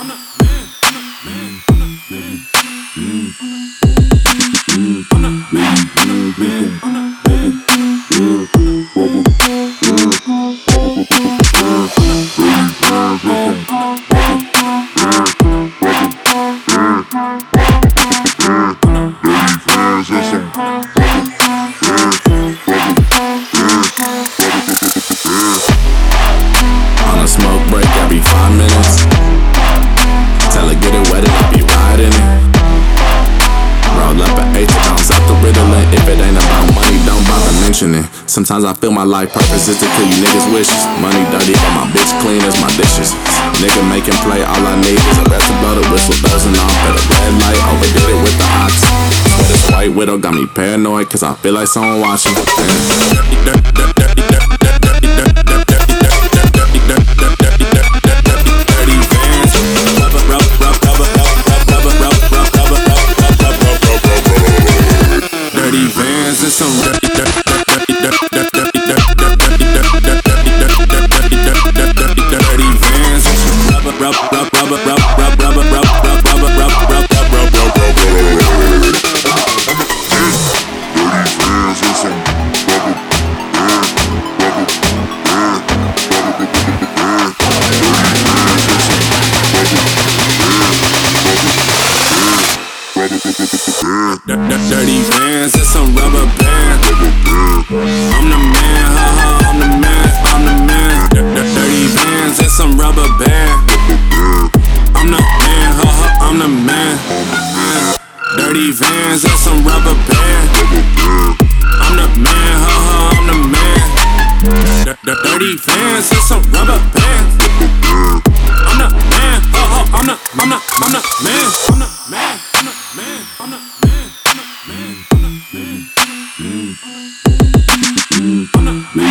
I'm not man. Mentioning. Sometimes I feel my life purpose is to kill you niggas' wishes. Money dirty, but my bitch clean as my dishes. Nigga making play, all I need is a rat to blow the whistle, dozing off at a red light. Overdid it with the ox. But this white widow got me paranoid, cause I feel like someone watching. Dirty The dirty vans and some rubber band. I'm the man, ha ha, I'm the man, I'm the man. Dirty vans and some rubber band. I'm the man, ha ha, I'm the man. Dirty vans and some rubber band. I'm the man, ha ha, I'm the man. Dirty vans and some rubber band. I'm the man, ha ha, I'm the, I'm the, the. I'm the man, No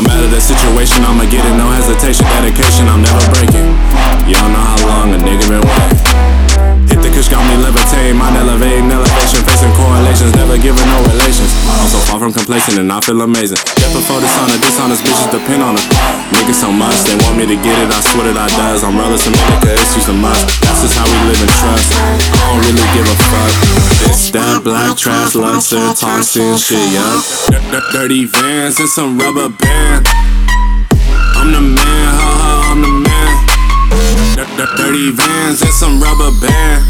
matter the situation, I'ma get it, no hesitation, dedication, I'm never breaking. Complacent and I feel amazing. Death before dishonor, dishonest bitches depend on her. Niggas so much, they want me to get it, I swear that I does. I'm some nigga, issues a must. That's just how we live and trust. I don't really give a fuck. It's that Blak Trash, London, Thompson shit, yeah. Dirty vans and some rubber band. I'm the man, ha ha, I'm the man. Dirty vans and some rubber band.